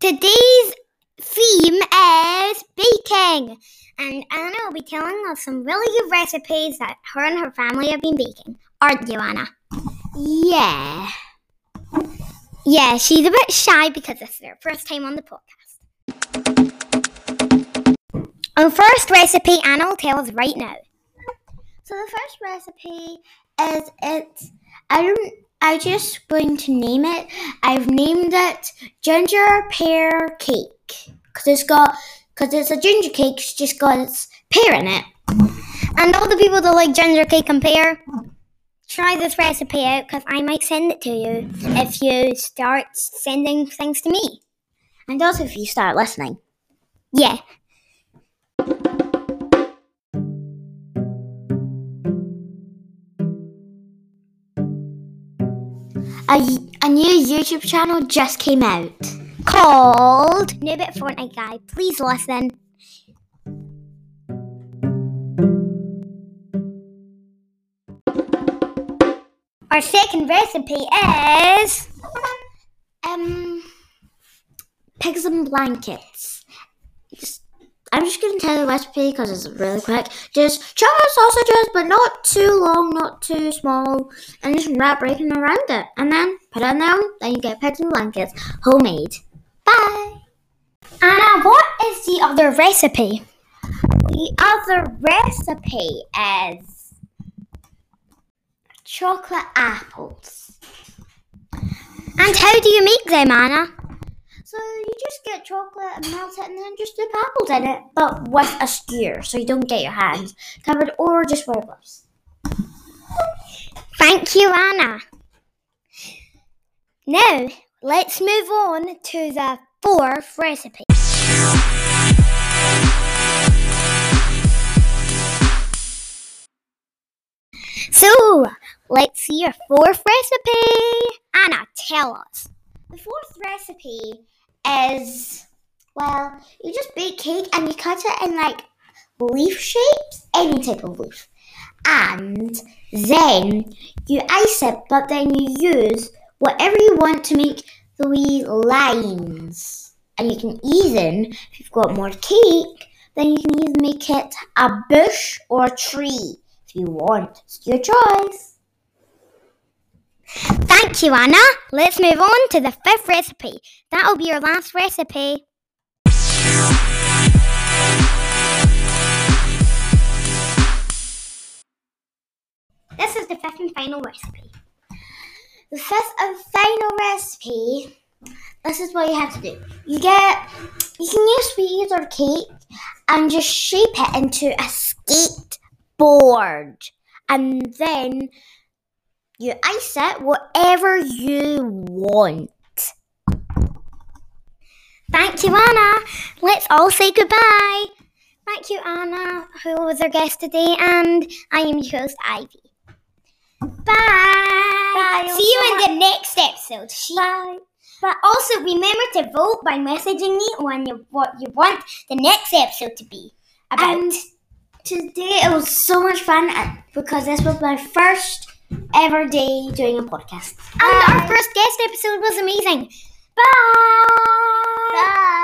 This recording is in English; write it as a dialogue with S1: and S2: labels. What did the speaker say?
S1: today's theme is baking. And Anna will be telling us some really good recipes that her and her family have been baking. Aren't you, Anna?
S2: Yeah.
S1: Yeah, she's a bit shy because this is her first time on the podcast. Our first recipe, Anna will tell us right now.
S2: So the first recipe is it's I don't I just going to name it. I've named it ginger pear cake because it's got because it's a ginger cake. It's just got its pear in it.
S1: And all the people that like ginger cake and pear, try this recipe out because I might send it to you if you start sending things to me.
S2: And also if you start listening.
S1: Yeah.
S2: A, a new YouTube channel just came out.
S1: Called Nubit Fortnite Guy. Please listen. Our second recipe is
S2: Um, pigs and blankets. Just, I'm just gonna tell you the recipe because it's really quick. Just chocolate sausages, but not too long, not too small, and just wrap bacon around it, and then put it in there. Then you get pigs and blankets, homemade. Bye.
S1: Anna. What is the other recipe?
S2: The other recipe is chocolate apples.
S1: And how do you make them, Anna?
S2: So you just get chocolate and melt it, and then just dip apples in it, but with a skewer, so you don't get your hands covered, or just wear gloves.
S1: Thank you, Anna. Now, let's move on to the fourth recipe. So, let's see your fourth recipe. Anna, tell us.
S2: The fourth recipe is well, you just bake cake and you cut it in like leaf shapes, any type of leaf. And then you ice it, but then you use whatever you want to make the wee lines. And you can even, if you've got more cake, then you can even make it a bush or a tree if you want. It's your choice.
S1: Thank you, Anna. Let's move on to the fifth recipe. That'll be your last recipe. This is the fifth and final recipe.
S2: The fifth and final recipe. This is what you have to do. You get you can use sweeties or cake and just shape it into a skateboard. And then you ice it whatever you want.
S1: Thank you, Anna. Let's all say goodbye. Thank you, Anna, who was our guest today, and I am your host, Ivy. Bye.
S2: Bye.
S1: See you in the next episode.
S2: Bye.
S1: But also remember to vote by messaging me on your, what you want the next episode to be about.
S2: And today it was so much fun uh, because this was my first ever day doing a podcast.
S1: and our first guest episode was amazing. Bye.
S2: Bye.